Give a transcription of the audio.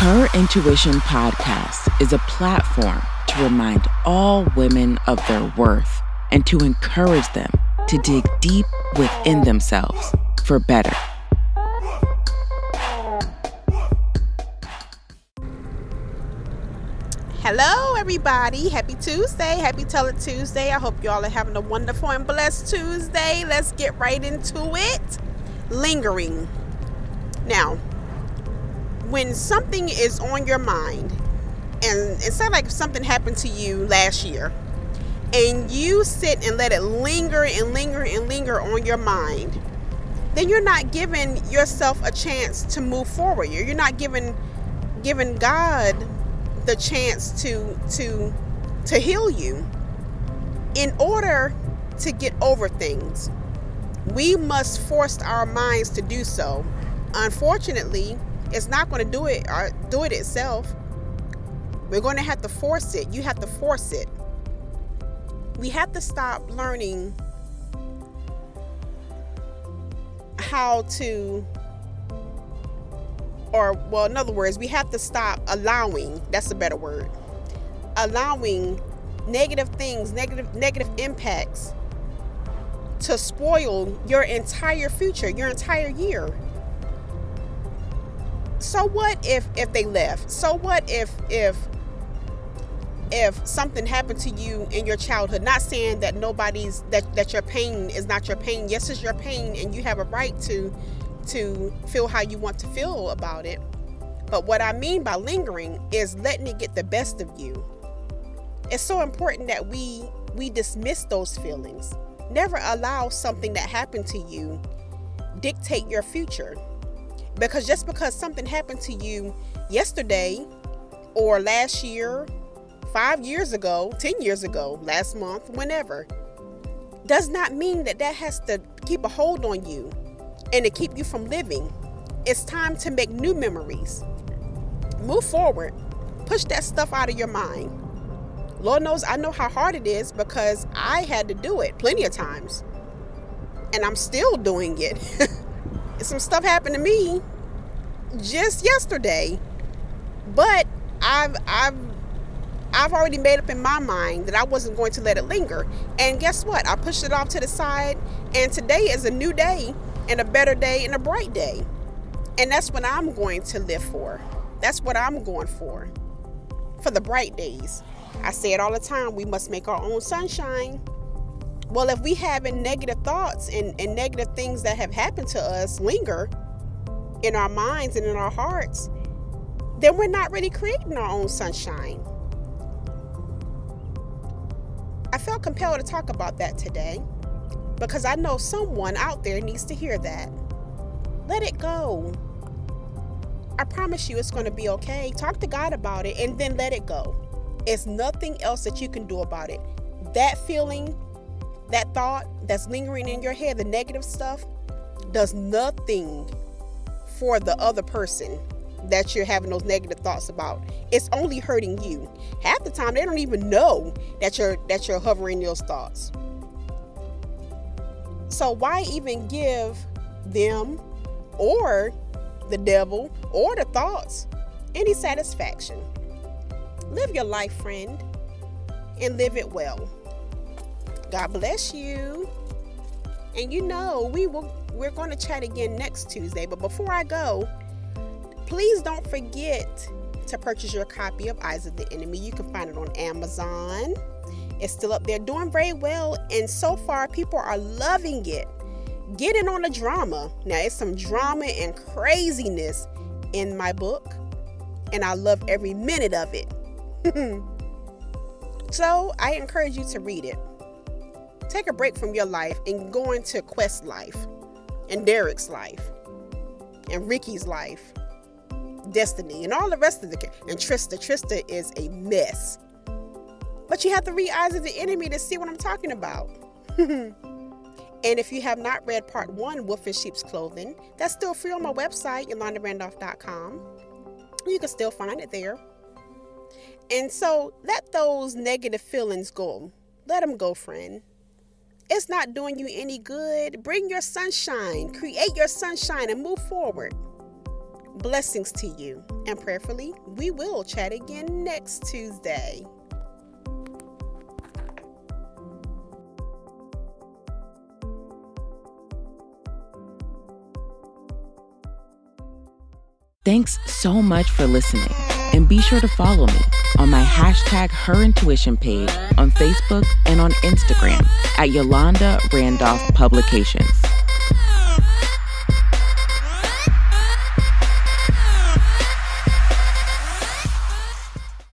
Her Intuition podcast is a platform to remind all women of their worth and to encourage them to dig deep within themselves for better. Hello, everybody. Happy Tuesday. Happy Tell It Tuesday. I hope you all are having a wonderful and blessed Tuesday. Let's get right into it. Lingering. Now, when something is on your mind, and it's not like something happened to you last year, and you sit and let it linger and linger and linger on your mind, then you're not giving yourself a chance to move forward. You're not giving giving God the chance to to to heal you. In order to get over things, we must force our minds to do so. Unfortunately, it's not going to do it or uh, do it itself. We're going to have to force it. You have to force it. We have to stop learning how to or well in other words we have to stop allowing that's a better word allowing negative things negative negative impacts to spoil your entire future your entire year so what if if they left so what if if if something happened to you in your childhood not saying that nobody's that that your pain is not your pain yes it's your pain and you have a right to to feel how you want to feel about it. But what I mean by lingering is letting it get the best of you. It's so important that we we dismiss those feelings. Never allow something that happened to you dictate your future. Because just because something happened to you yesterday or last year, 5 years ago, 10 years ago, last month, whenever, does not mean that that has to keep a hold on you and to keep you from living. It's time to make new memories. Move forward. Push that stuff out of your mind. Lord knows I know how hard it is because I had to do it plenty of times. And I'm still doing it. Some stuff happened to me just yesterday. But I've I've I've already made up in my mind that I wasn't going to let it linger. And guess what? I pushed it off to the side and today is a new day and a better day and a bright day. And that's what I'm going to live for. That's what I'm going for. For the bright days. I say it all the time we must make our own sunshine. Well, if we having negative thoughts and, and negative things that have happened to us linger in our minds and in our hearts, then we're not really creating our own sunshine. I felt compelled to talk about that today because I know someone out there needs to hear that. Let it go. I promise you it's going to be okay. Talk to God about it and then let it go. It's nothing else that you can do about it. That feeling, that thought that's lingering in your head, the negative stuff, does nothing for the other person that you're having those negative thoughts about. It's only hurting you. Half the time they don't even know that you're that you're hovering those thoughts. So why even give them or the devil or the thoughts any satisfaction? Live your life, friend, and live it well. God bless you. And you know, we will we're going to chat again next Tuesday, but before I go, please don't forget to purchase your copy of Eyes of the Enemy. You can find it on Amazon. It's still up there doing very well, and so far, people are loving it. Getting on the drama. Now, it's some drama and craziness in my book, and I love every minute of it. so, I encourage you to read it. Take a break from your life and go into Quest life, and Derek's life, and Ricky's life, Destiny, and all the rest of the and Trista. Trista is a mess. But you have to read Eyes of the Enemy to see what I'm talking about. and if you have not read part one, Wolf in Sheep's Clothing, that's still free on my website, yolandarandolph.com. You can still find it there. And so let those negative feelings go. Let them go, friend. It's not doing you any good. Bring your sunshine, create your sunshine, and move forward. Blessings to you, and prayerfully, we will chat again next Tuesday. Thanks so much for listening. And be sure to follow me on my hashtag Her Intuition page on Facebook and on Instagram at Yolanda Randolph Publications.